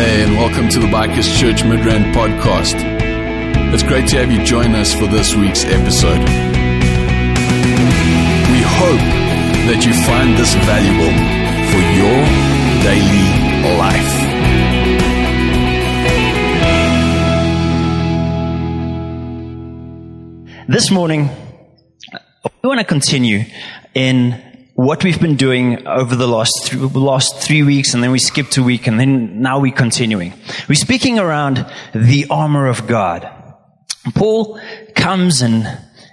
Hey, and welcome to the Bikers Church Midrand podcast. It's great to have you join us for this week's episode. We hope that you find this valuable for your daily life. This morning, we want to continue in what we've been doing over the last last three weeks, and then we skipped a week, and then now we're continuing. We're speaking around the armor of God. Paul comes and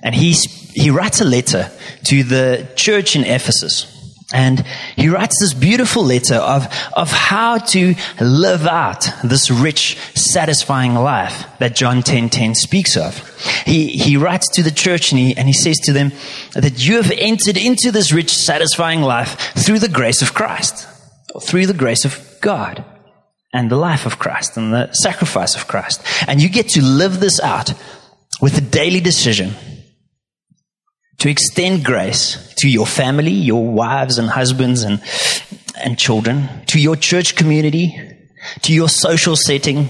and he he writes a letter to the church in Ephesus. And he writes this beautiful letter of, of how to live out this rich, satisfying life that John 10, 10 speaks of. He, he writes to the church and he, and he says to them that you have entered into this rich, satisfying life through the grace of Christ, or through the grace of God and the life of Christ and the sacrifice of Christ. And you get to live this out with a daily decision to extend grace to your family, your wives and husbands and, and children, to your church community, to your social setting,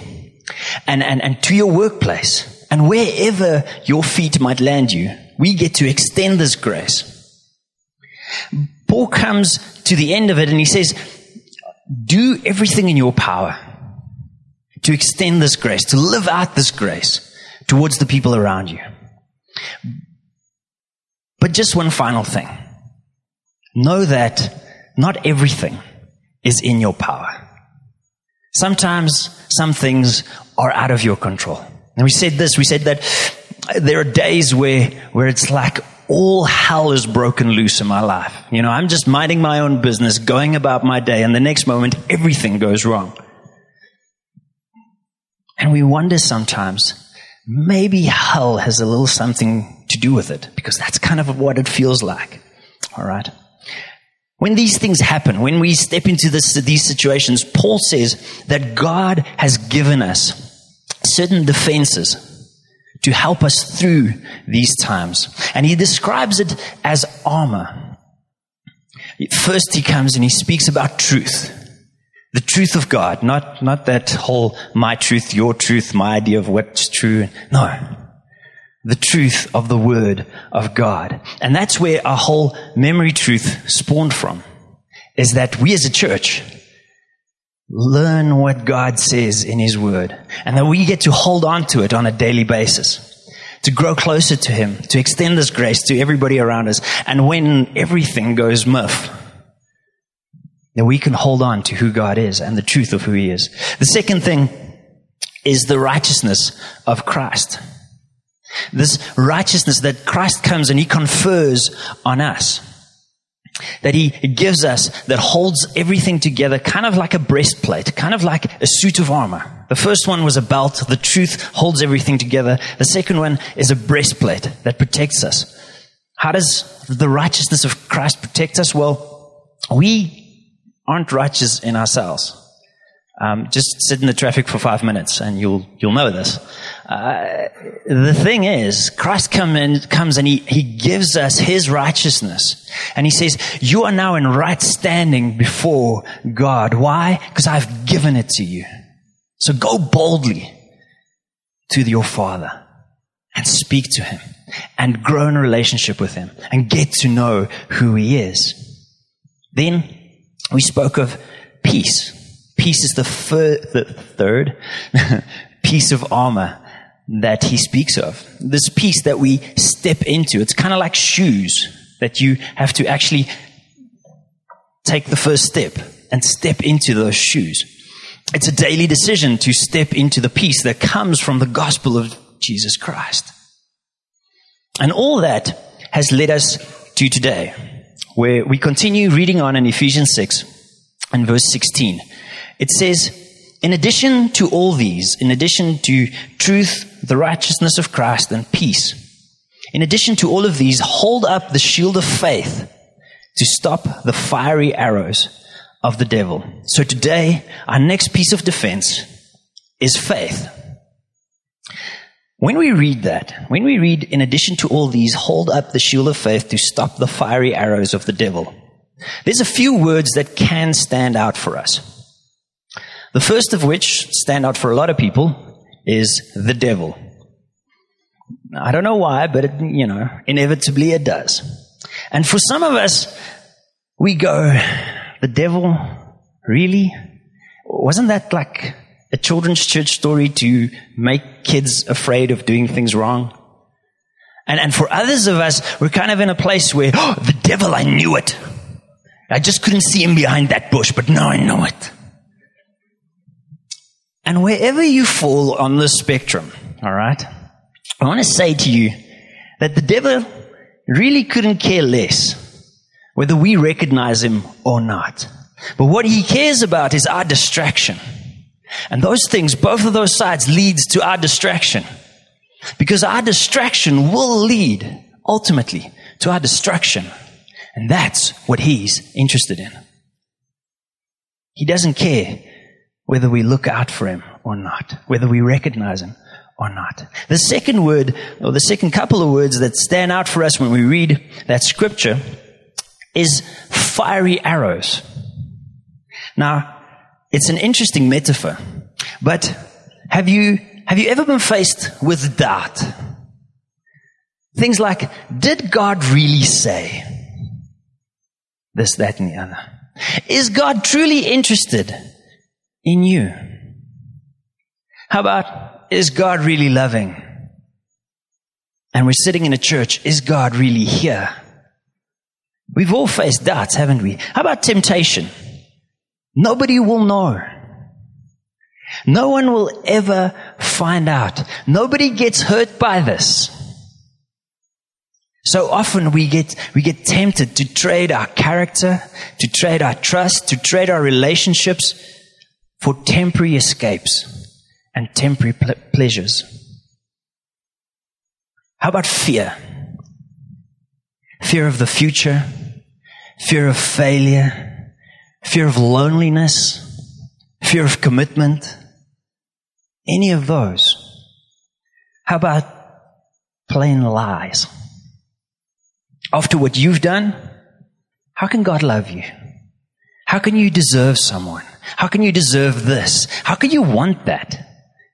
and, and, and to your workplace. And wherever your feet might land you, we get to extend this grace. Paul comes to the end of it and he says, do everything in your power to extend this grace, to live out this grace towards the people around you. But just one final thing. Know that not everything is in your power. Sometimes some things are out of your control. And we said this, we said that there are days where, where it's like all hell is broken loose in my life. You know, I'm just minding my own business, going about my day, and the next moment everything goes wrong. And we wonder sometimes, maybe hell has a little something to do with it, because that's kind of what it feels like. All right. When these things happen, when we step into this, these situations, Paul says that God has given us certain defenses to help us through these times. And he describes it as armor. First, he comes and he speaks about truth. The truth of God, not, not that whole my truth, your truth, my idea of what's true. No. The truth of the word of God. And that's where our whole memory truth spawned from. Is that we as a church learn what God says in His Word. And that we get to hold on to it on a daily basis. To grow closer to Him. To extend this grace to everybody around us. And when everything goes muff, that we can hold on to who God is and the truth of who He is. The second thing is the righteousness of Christ. This righteousness that Christ comes and He confers on us that he gives us that holds everything together, kind of like a breastplate, kind of like a suit of armor. The first one was a belt. The truth holds everything together. The second one is a breastplate that protects us. How does the righteousness of Christ protect us? Well, we aren't righteous in ourselves. Um, just sit in the traffic for five minutes and you'll, you'll know this. Uh, the thing is, Christ come in, comes and he, he gives us his righteousness. And he says, you are now in right standing before God. Why? Because I've given it to you. So go boldly to your Father and speak to him and grow in relationship with him and get to know who he is. Then we spoke of peace. Peace is the, fir- the third piece of armor that he speaks of. This piece that we step into. It's kind of like shoes that you have to actually take the first step and step into those shoes. It's a daily decision to step into the peace that comes from the gospel of Jesus Christ. And all that has led us to today, where we continue reading on in Ephesians 6 and verse 16. It says, in addition to all these, in addition to truth, the righteousness of Christ, and peace, in addition to all of these, hold up the shield of faith to stop the fiery arrows of the devil. So today, our next piece of defense is faith. When we read that, when we read, in addition to all these, hold up the shield of faith to stop the fiery arrows of the devil, there's a few words that can stand out for us. The first of which stand out for a lot of people is the devil. I don't know why, but it, you know, inevitably it does. And for some of us, we go, the devil, really? Wasn't that like a children's church story to make kids afraid of doing things wrong? And, and for others of us, we're kind of in a place where, oh, the devil, I knew it. I just couldn't see him behind that bush, but now I know it. And wherever you fall on the spectrum, all right, I want to say to you that the devil really couldn't care less whether we recognize him or not. But what he cares about is our distraction. And those things, both of those sides leads to our distraction. Because our distraction will lead ultimately to our destruction. And that's what he's interested in. He doesn't care whether we look out for him or not, whether we recognize him or not. The second word, or the second couple of words that stand out for us when we read that scripture is fiery arrows. Now, it's an interesting metaphor, but have you, have you ever been faced with doubt? Things like, did God really say this, that, and the other? Is God truly interested in you? How about, is God really loving? And we're sitting in a church, is God really here? We've all faced doubts, haven't we? How about temptation? Nobody will know. No one will ever find out. Nobody gets hurt by this. So often we get, we get tempted to trade our character, to trade our trust, to trade our relationships for temporary escapes and temporary ple- pleasures. How about fear? Fear of the future, fear of failure, fear of loneliness, fear of commitment, any of those. How about plain lies? After what you've done, how can God love you? How can you deserve someone? How can you deserve this? How can you want that?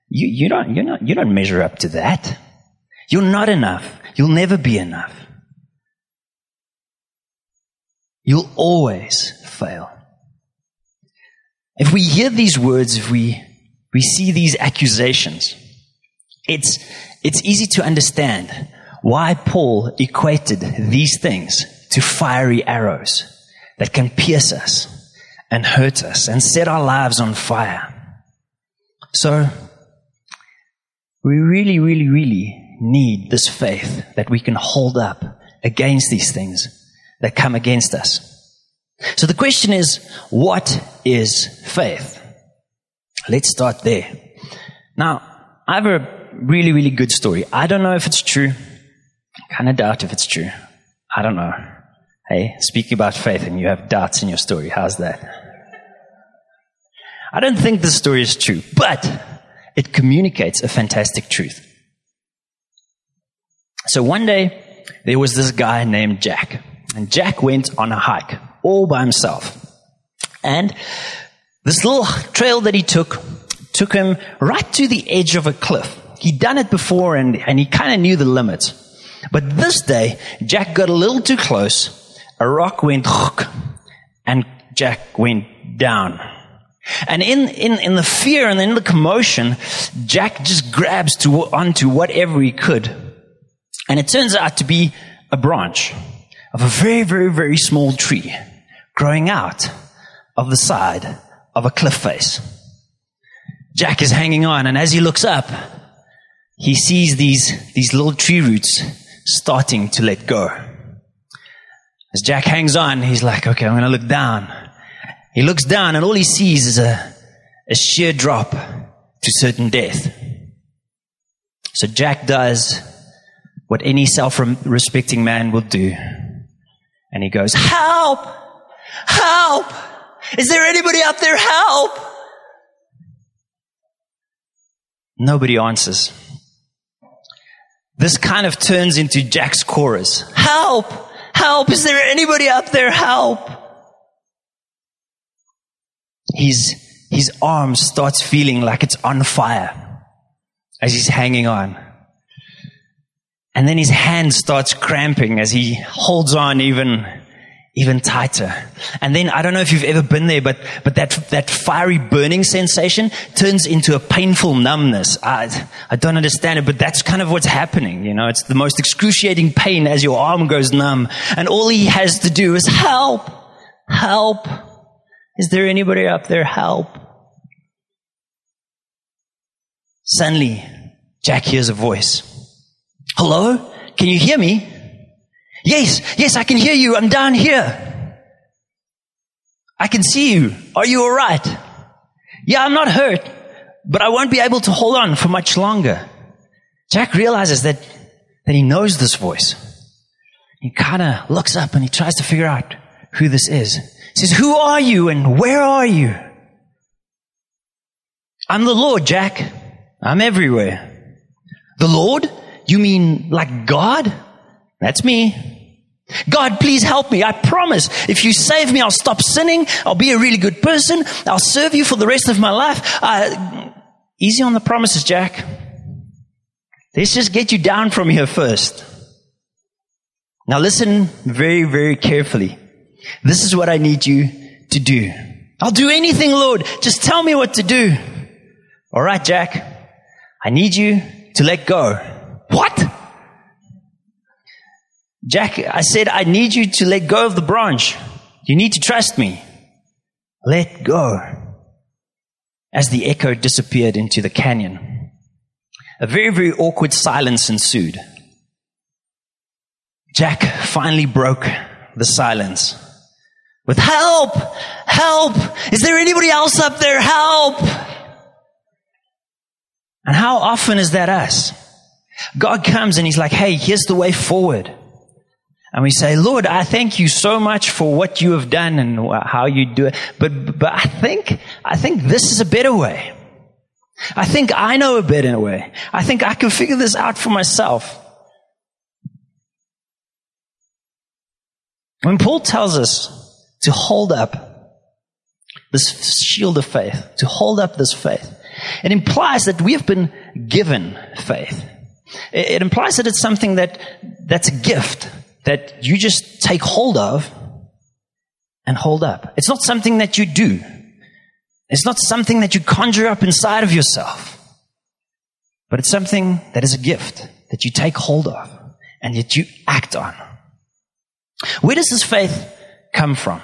You, you don't, you're not, you don't measure up to that. You're not enough. You'll never be enough. You'll always fail. If we hear these words, if we, we see these accusations, it's, it's easy to understand why Paul equated these things to fiery arrows that can pierce us and hurt us and set our lives on fire. So, we really, really, really need this faith that we can hold up against these things that come against us. So the question is, what is faith? Let's start there. Now, I have a really, really good story. I don't know if it's true. I kind of doubt if it's true. I don't know. Hey, speaking about faith and you have doubts in your story. How's that? I don't think the story is true, but it communicates a fantastic truth. So one day, there was this guy named Jack. And Jack went on a hike all by himself. And this little trail that he took took him right to the edge of a cliff. He'd done it before and, and he kind of knew the limits. But this day, Jack got a little too close. A rock went and Jack went down. And in, in, in the fear and in the commotion, Jack just grabs to, onto whatever he could. And it turns out to be a branch of a very, very, very small tree growing out of the side of a cliff face. Jack is hanging on, and as he looks up, he sees these, these little tree roots starting to let go. As Jack hangs on, he's like, okay, I'm going to look down. He looks down, and all he sees is a, a sheer drop to certain death. So Jack does what any self respecting man will do and he goes, help! Help! Is there anybody out there? Help! Nobody answers. This kind of turns into Jack's chorus. Help! Help! Is there anybody out there? Help! He's, his arm starts feeling like it's on fire as he's hanging on. And then his hand starts cramping as he holds on even, even tighter. And then I don't know if you've ever been there, but, but that, that fiery burning sensation turns into a painful numbness. I, I don't understand it, but that's kind of what's happening. You know, it's the most excruciating pain as your arm goes numb. And all he has to do is help, help. Is there anybody up there? Help. Suddenly, Jack hears a voice. Hello? Can you hear me? Yes, yes, I can hear you. I'm down here. I can see you. Are you alright? Yeah, I'm not hurt, but I won't be able to hold on for much longer. Jack realizes that, that he knows this voice. He kind of looks up and he tries to figure out who this is. Says, Who are you and where are you? I'm the Lord, Jack. I'm everywhere. The Lord? You mean like God? That's me. God, please help me. I promise. If you save me, I'll stop sinning. I'll be a really good person. I'll serve you for the rest of my life. Uh, easy on the promises, Jack. Let's just get you down from here first. Now listen very, very carefully. This is what I need you to do. I'll do anything, Lord. Just tell me what to do. All right, Jack. I need you to let go. What? Jack, I said, I need you to let go of the branch. You need to trust me. Let go. As the echo disappeared into the canyon, a very, very awkward silence ensued. Jack finally broke the silence with help! Help! Is there anybody else up there? Help! And how often is that us? God comes and He's like, hey, here's the way forward. And we say, Lord, I thank you so much for what you have done and how you do it. But, but I think, I think this is a better way. I think I know a better way. I think I can figure this out for myself. When Paul tells us to hold up this shield of faith, to hold up this faith, it implies that we have been given faith. It implies that it's something that, that's a gift that you just take hold of and hold up. It's not something that you do. It's not something that you conjure up inside of yourself. But it's something that is a gift that you take hold of and that you act on. Where does this faith come from?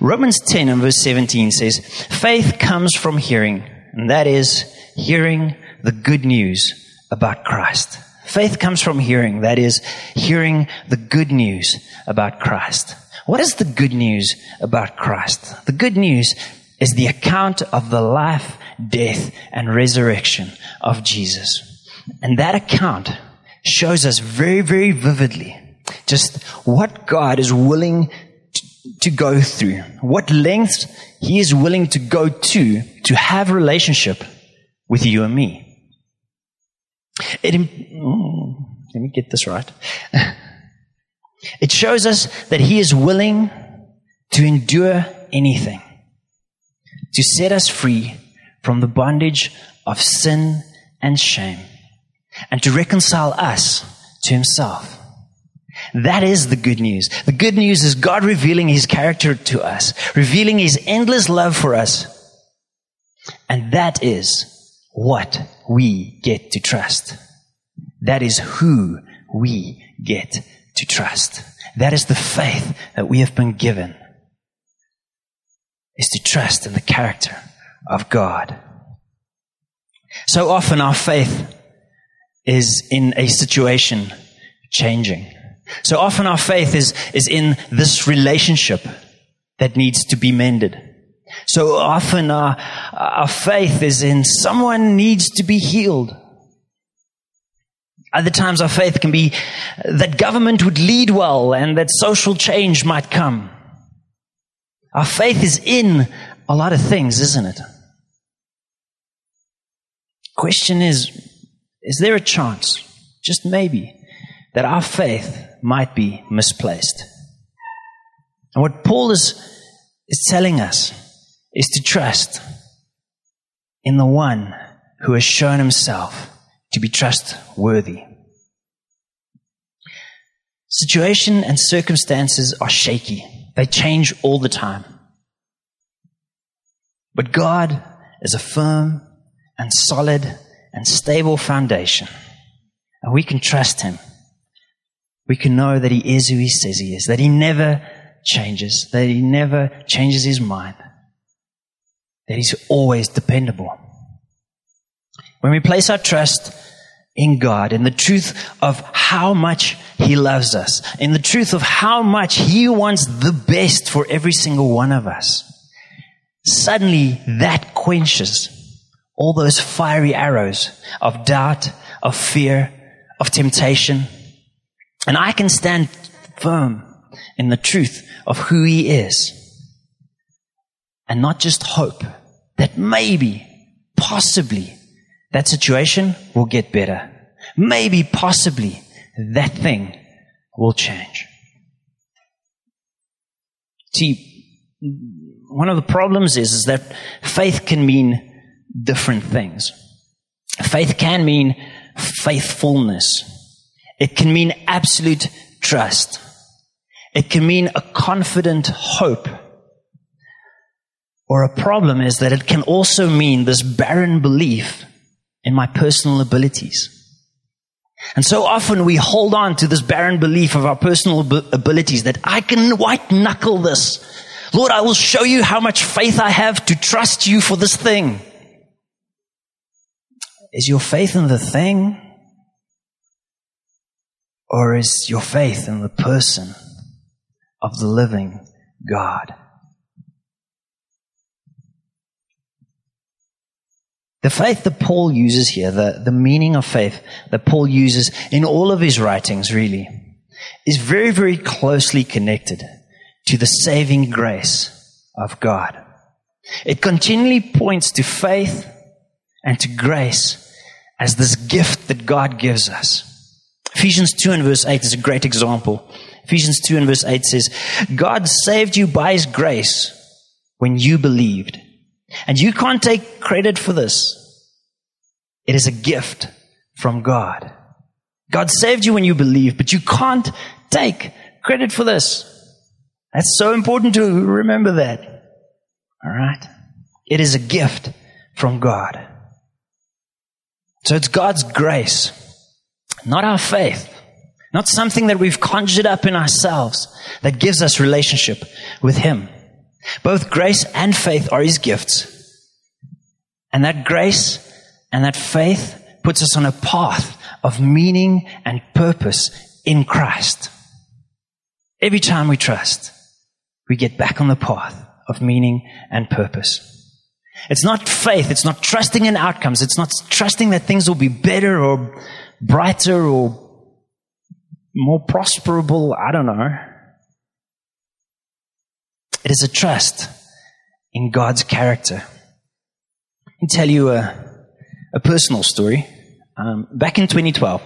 Romans 10 and verse 17 says, Faith comes from hearing, and that is hearing the good news about Christ. Faith comes from hearing, that is, hearing the good news about Christ. What is the good news about Christ? The good news is the account of the life, death, and resurrection of Jesus. And that account shows us very, very vividly just what God is willing to go through, what lengths He is willing to go to to have a relationship with you and me. It, mm, let me get this right. It shows us that He is willing to endure anything, to set us free from the bondage of sin and shame, and to reconcile us to Himself. That is the good news. The good news is God revealing His character to us, revealing His endless love for us. And that is what we get to trust. That is who we get to trust. That is the faith that we have been given. Is to trust in the character of God. So often our faith is in a situation changing. So often our faith is, is in this relationship that needs to be mended. So often our, our faith is in someone needs to be healed. Other times our faith can be that government would lead well and that social change might come. Our faith is in a lot of things, isn't it? Question is, is there a chance, just maybe, that our faith might be misplaced? And what Paul is, is telling us is to trust in the one who has shown himself to be trustworthy. Situation and circumstances are shaky. They change all the time. But God is a firm and solid and stable foundation. And we can trust Him. We can know that He is who He says He is, that He never changes, that He never changes His mind, that He's always dependable. When we place our trust in God, in the truth of how much He loves us, in the truth of how much He wants the best for every single one of us, suddenly that quenches all those fiery arrows of doubt, of fear, of temptation. And I can stand firm in the truth of who He is and not just hope that maybe, possibly, that situation will get better. Maybe, possibly, that thing will change. See, one of the problems is, is that faith can mean different things. Faith can mean faithfulness. It can mean absolute trust. It can mean a confident hope. Or a problem is that it can also mean this barren belief in my personal abilities. And so often we hold on to this barren belief of our personal abilities that I can white knuckle this. Lord, I will show you how much faith I have to trust you for this thing. Is your faith in the thing? Or is your faith in the person of the living God? The faith that Paul uses here, the, the meaning of faith that Paul uses in all of his writings, really, is very, very closely connected to the saving grace of God. It continually points to faith and to grace as this gift that God gives us. Ephesians 2 and verse 8 is a great example. Ephesians 2 and verse 8 says, God saved you by his grace when you believed. And you can't take credit for this. It is a gift from God. God saved you when you believed, but you can't take credit for this. That's so important to remember that. All right? It is a gift from God. So it's God's grace, not our faith, not something that we've conjured up in ourselves that gives us relationship with Him. Both grace and faith are His gifts. And that grace and that faith puts us on a path of meaning and purpose in Christ. Every time we trust, we get back on the path of meaning and purpose. It's not faith. It's not trusting in outcomes. It's not trusting that things will be better or brighter or more prosperable. I don't know. It is a trust in God's character. Me tell you a, a personal story. Um, back in 2012,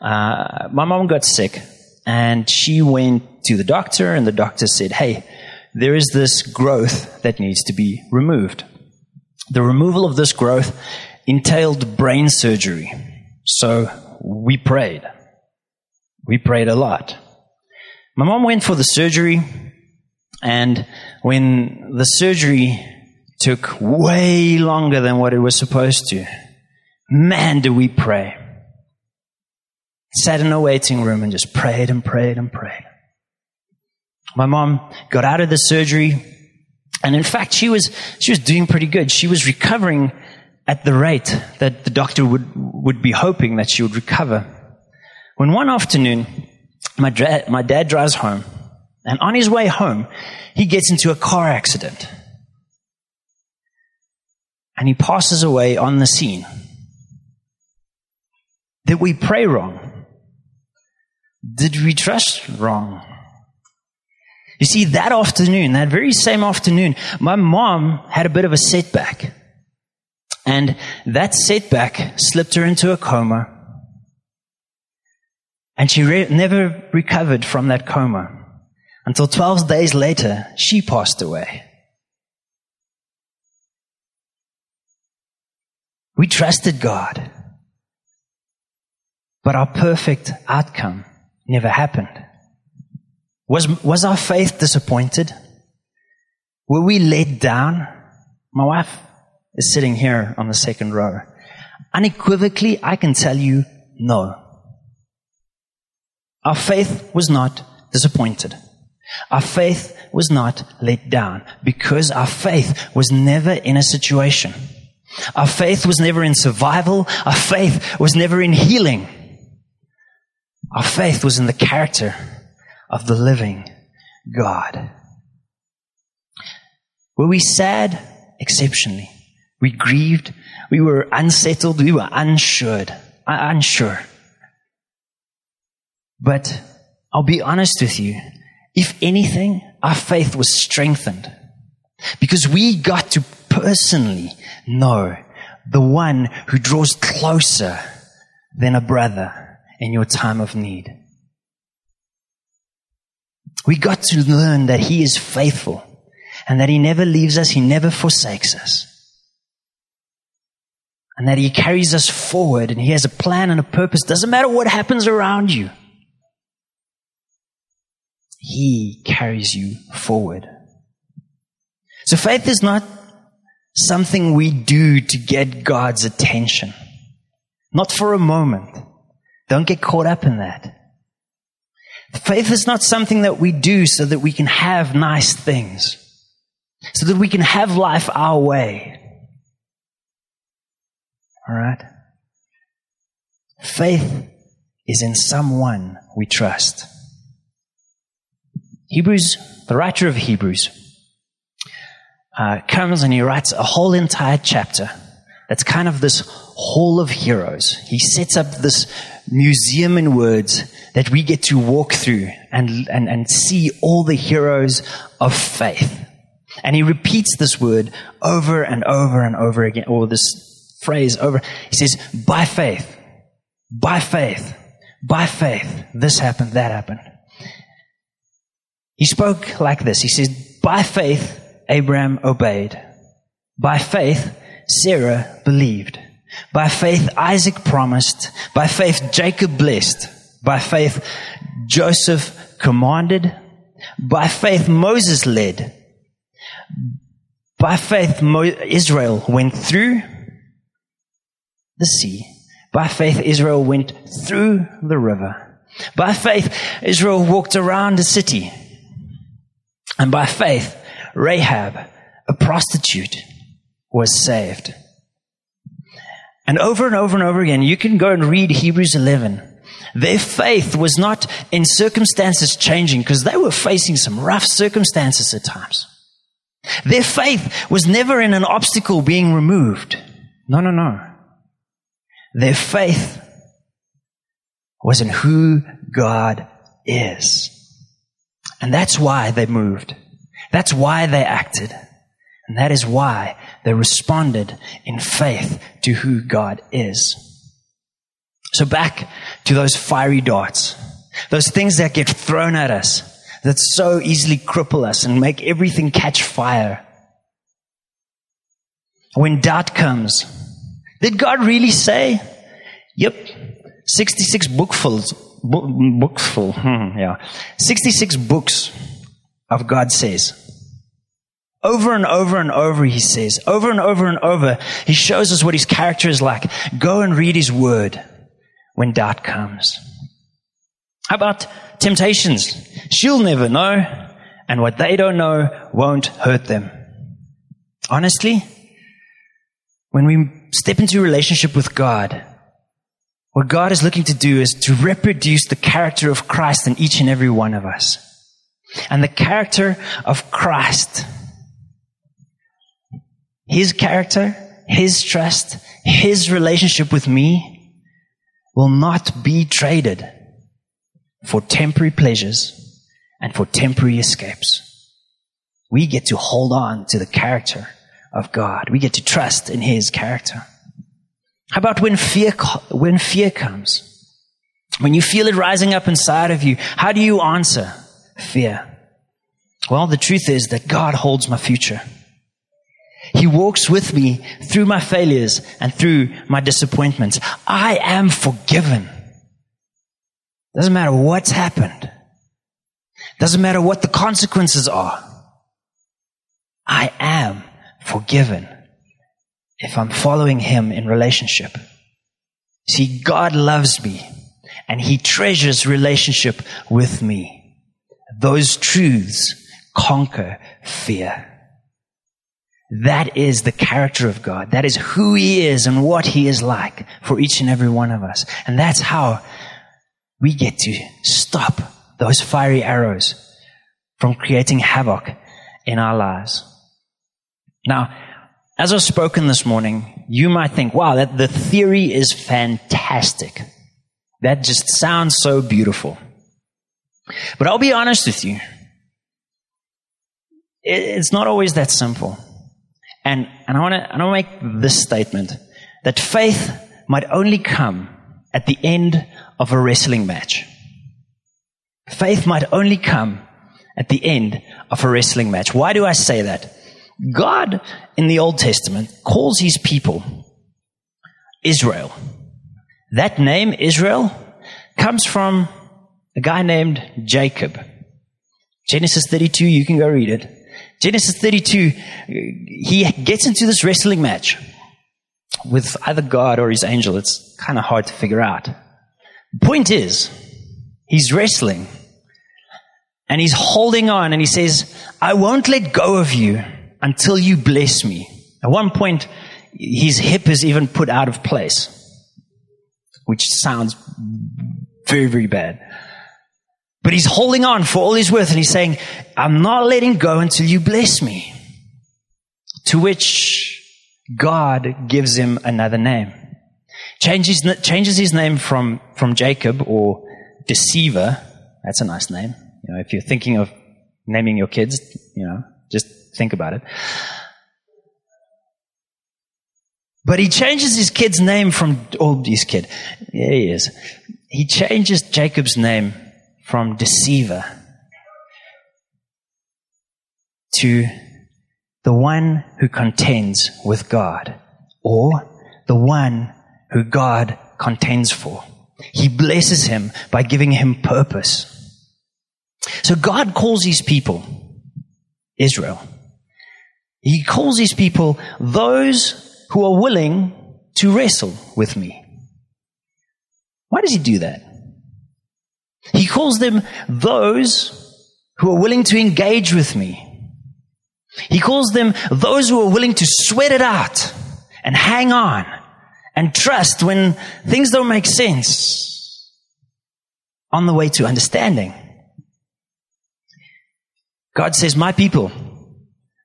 uh, my mom got sick and she went to the doctor and the doctor said, Hey, there is this growth that needs to be removed. The removal of this growth entailed brain surgery. So we prayed. We prayed a lot. My mom went for the surgery, and when the surgery took way longer than what it was supposed to, man, do we pray. Sat in a waiting room and just prayed and prayed and prayed. My mom got out of the surgery, and in fact, she was, she was doing pretty good. She was recovering at the rate that the doctor would, would be hoping that she would recover. When one afternoon, my, dra- my dad drives home, and on his way home, he gets into a car accident. And he passes away on the scene. Did we pray wrong? Did we trust wrong? You see, that afternoon, that very same afternoon, my mom had a bit of a setback. And that setback slipped her into a coma. And she re- never recovered from that coma until 12 days later, she passed away. We trusted God, but our perfect outcome never happened. Was, was our faith disappointed? Were we let down? My wife is sitting here on the second row. Unequivocally, I can tell you no. Our faith was not disappointed. Our faith was not let down because our faith was never in a situation. Our faith was never in survival. Our faith was never in healing. Our faith was in the character of the living God. Were we sad? Exceptionally. We grieved. We were unsettled. We were unsure. Uh, unsure. But I'll be honest with you. If anything, our faith was strengthened because we got to personally know the one who draws closer than a brother in your time of need. We got to learn that he is faithful and that he never leaves us, he never forsakes us. And that he carries us forward and he has a plan and a purpose. Doesn't matter what happens around you. He carries you forward. So faith is not something we do to get God's attention. Not for a moment. Don't get caught up in that. Faith is not something that we do so that we can have nice things, so that we can have life our way. All right? Faith is in someone we trust. Hebrews, the writer of Hebrews, uh, comes and he writes a whole entire chapter that's kind of this hall of heroes. He sets up this museum in words that we get to walk through and, and, and see all the heroes of faith. And he repeats this word over and over and over again, or this phrase over. He says, by faith, by faith, by faith, this happened, that happened. He spoke like this. He says, By faith, Abraham obeyed. By faith, Sarah believed. By faith, Isaac promised. By faith, Jacob blessed. By faith, Joseph commanded. By faith, Moses led. By faith, Mo- Israel went through the sea. By faith, Israel went through the river. By faith, Israel walked around the city. And by faith, Rahab, a prostitute, was saved. And over and over and over again, you can go and read Hebrews 11. Their faith was not in circumstances changing because they were facing some rough circumstances at times. Their faith was never in an obstacle being removed. No, no, no. Their faith was in who God is. And that's why they moved. That's why they acted. And that is why they responded in faith to who God is. So back to those fiery darts, those things that get thrown at us, that so easily cripple us and make everything catch fire. When doubt comes, did God really say? Yep, 66 bookfuls, books full, hmm, yeah. 66 books of God says. Over and over and over, he says. Over and over and over, he shows us what his character is like. Go and read his word when doubt comes. How about temptations? She'll never know, and what they don't know won't hurt them. Honestly, when we step into a relationship with God, what God is looking to do is to reproduce the character of Christ in each and every one of us. And the character of Christ, His character, His trust, His relationship with me will not be traded for temporary pleasures and for temporary escapes. We get to hold on to the character of God. We get to trust in His character. How about when fear, when fear comes? When you feel it rising up inside of you, how do you answer fear? Well, the truth is that God holds my future. He walks with me through my failures and through my disappointments. I am forgiven. Doesn't matter what's happened. Doesn't matter what the consequences are. I am forgiven if I'm following Him in relationship. See, God loves me and He treasures relationship with me. Those truths conquer fear. That is the character of God. That is who He is and what He is like for each and every one of us. And that's how we get to stop those fiery arrows from creating havoc in our lives. Now, as I've spoken this morning, you might think, wow, that the theory is fantastic. That just sounds so beautiful. But I'll be honest with you. It's not always that simple. And, and I want to I want to make this statement that faith might only come at the end of a wrestling match. Faith might only come at the end of a wrestling match. Why do I say that? God in the Old Testament calls his people Israel. That name, Israel, comes from a guy named Jacob. Genesis 32, you can go read it. Genesis 32, he gets into this wrestling match with either God or his angel. It's kind of hard to figure out. Point is, he's wrestling and he's holding on and he says, I won't let go of you until you bless me. At one point, his hip is even put out of place, which sounds very, very bad. But he's holding on for all he's worth and he's saying, I'm not letting go until you bless me. To which God gives him another name. Changes, changes his name from, from Jacob or deceiver. That's a nice name. You know, if you're thinking of naming your kids, you know, just think about it. But he changes his kid's name from, oh, his kid. Yeah, he is. He changes Jacob's name from deceiver to the one who contends with God or the one who God contends for. He blesses him by giving him purpose. So God calls these people Israel. He calls these people those who are willing to wrestle with me. Why does he do that? He calls them those who are willing to engage with me. He calls them those who are willing to sweat it out and hang on and trust when things don't make sense on the way to understanding. God says, My people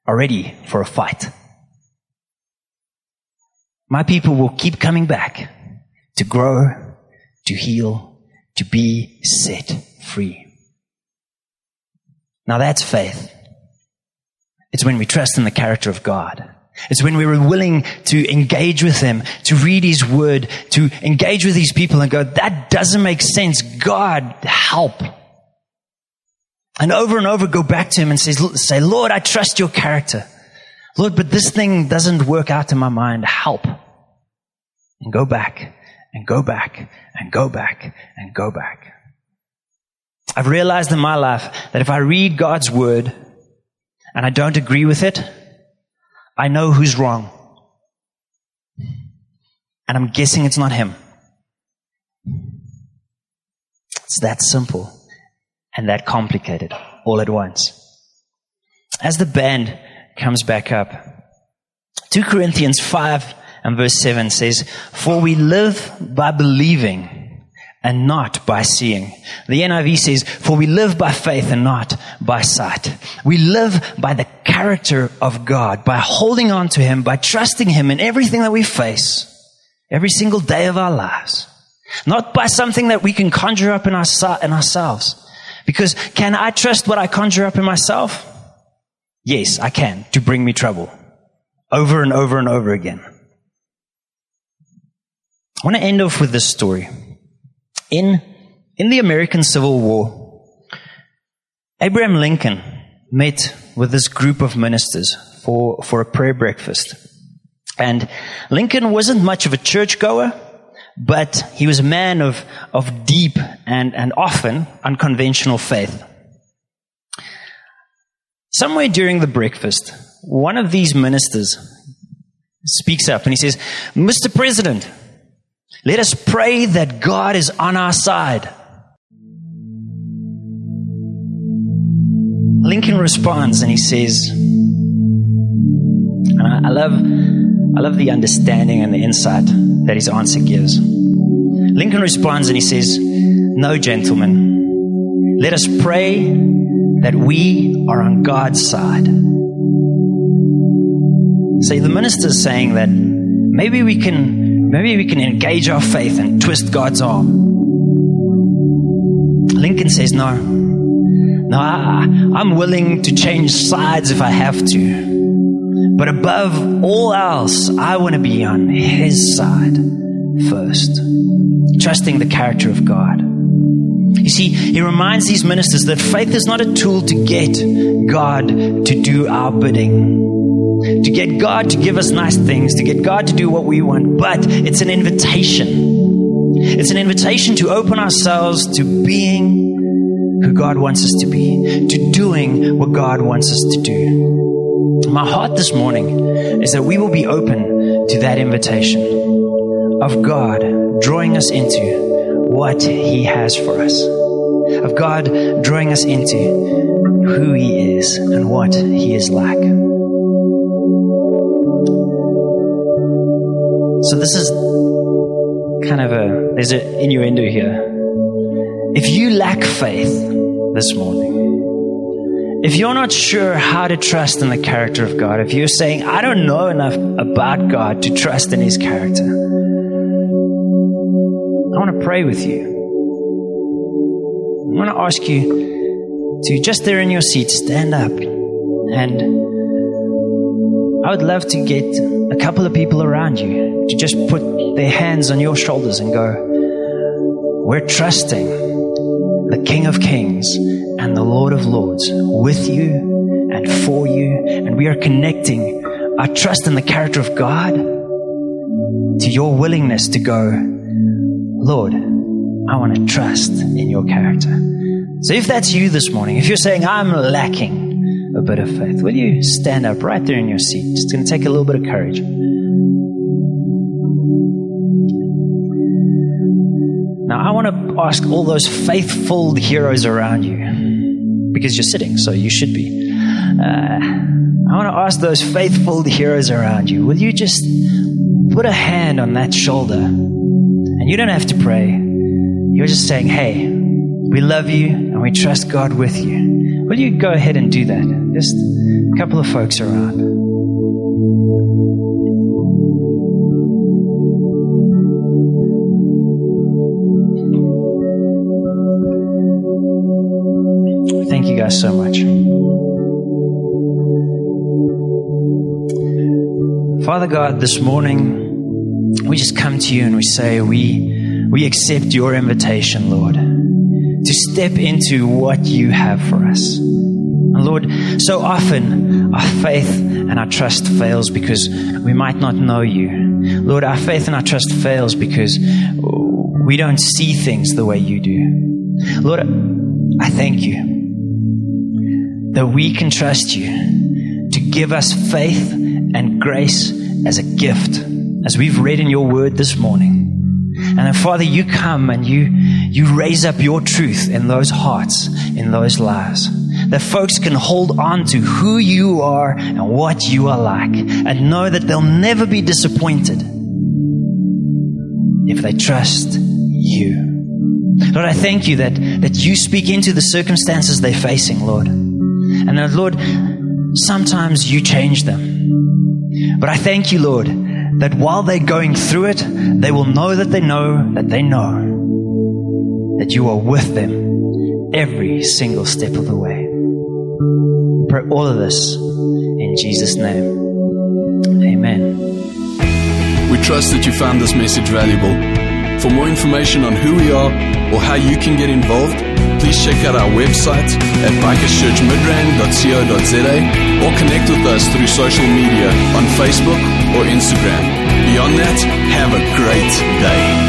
are ready for a fight. My people will keep coming back to grow, to heal, to be set free. Now that's faith. It's when we trust in the character of God. It's when we're willing to engage with Him, to read His Word, to engage with these people and go, that doesn't make sense. God, help. And over and over go back to Him and say, say, Lord, I trust your character. Lord, but this thing doesn't work out in my mind. Help. And go back and go back and go back and go back. I've realized in my life that if I read God's word and I don't agree with it, I know who's wrong. And I'm guessing it's not him. It's that simple and that complicated all at once. As the band comes back up, 2 Corinthians 5 and verse 7 says, For we live by believing and not by seeing. The NIV says, For we live by faith and not by sight. We live by the character of God, by holding on to Him, by trusting Him in everything that we face, every single day of our lives. Not by something that we can conjure up in, our, in ourselves. Because can I trust what I conjure up in myself? Yes, I can, to bring me trouble. Over and over and over again. I want to end off with this story. In, in the American Civil War, Abraham Lincoln met with this group of ministers, for, for a prayer breakfast. And Lincoln wasn't much of a churchgoer, but he was a man of, of deep and, and often unconventional faith. Somewhere during the breakfast, one of these ministers speaks up and he says, Mr. President, let us pray that God is on our side. Lincoln responds and he says, and I, I love, I love the understanding and the insight that his answer gives. Lincoln responds and he says, No, gentlemen, let us pray that we are on God's side. See, the minister is saying that maybe we can, maybe we can engage our faith and twist God's arm. Lincoln says, No, no, I, I'm willing to change sides if I have to. But above all else, I want to be on His side first, trusting the character of God. You see, he reminds these ministers that faith is not a tool to get God to do our bidding, to get God to give us nice things, to get God to do what we want, but it's an invitation. It's an invitation to open ourselves to being who God wants us to be, to doing what God wants us to do. My heart this morning is that we will be open to that invitation of God drawing us into what He has for us, of God drawing us into who He is and what He is like. So, this is kind of a, there's an innuendo here. If you lack faith, this morning. If you're not sure how to trust in the character of God, if you're saying, I don't know enough about God to trust in His character, I want to pray with you. I want to ask you to just there in your seat, stand up. And I would love to get a couple of people around you to just put their hands on your shoulders and go, We're trusting the King of Kings and the Lord of Lords with you and for you. And we are connecting our trust in the character of God to your willingness to go, Lord, I want to trust in your character. So if that's you this morning, if you're saying, I'm lacking a bit of faith, will you stand up right there in your seat? It's going to take a little bit of courage. Now, I want to ask all those faithful heroes around you, because you're sitting, so you should be. Uh, I want to ask those faithful heroes around you, will you just put a hand on that shoulder? And you don't have to pray. You're just saying, hey, we love you and we trust God with you. Will you go ahead and do that? Just a couple of folks around. Father God, this morning we just come to you and we say we we accept your invitation, Lord, to step into what you have for us. And Lord, so often our faith and our trust fails because we might not know you. Lord, our faith and our trust fails because we don't see things the way you do. Lord, I thank you that we can trust you to give us faith and grace as a gift, as we've read in your word this morning. And then, Father, you come and you, you raise up your truth in those hearts, in those lives. That folks can hold on to who you are and what you are like and know that they'll never be disappointed if they trust you. Lord, I thank you that, that you speak into the circumstances they're facing, Lord. And that, Lord, sometimes you change them. But I thank you, Lord, that while they're going through it, they will know that they know that they know that you are with them every single step of the way. Pray all of this in Jesus' name. Amen. We trust that you found this message valuable. For more information on who we are or how you can get involved, please check out our website at bikerschurchmidrand.co.za or connect with us through social media on Facebook or Instagram. Beyond that, have a great day.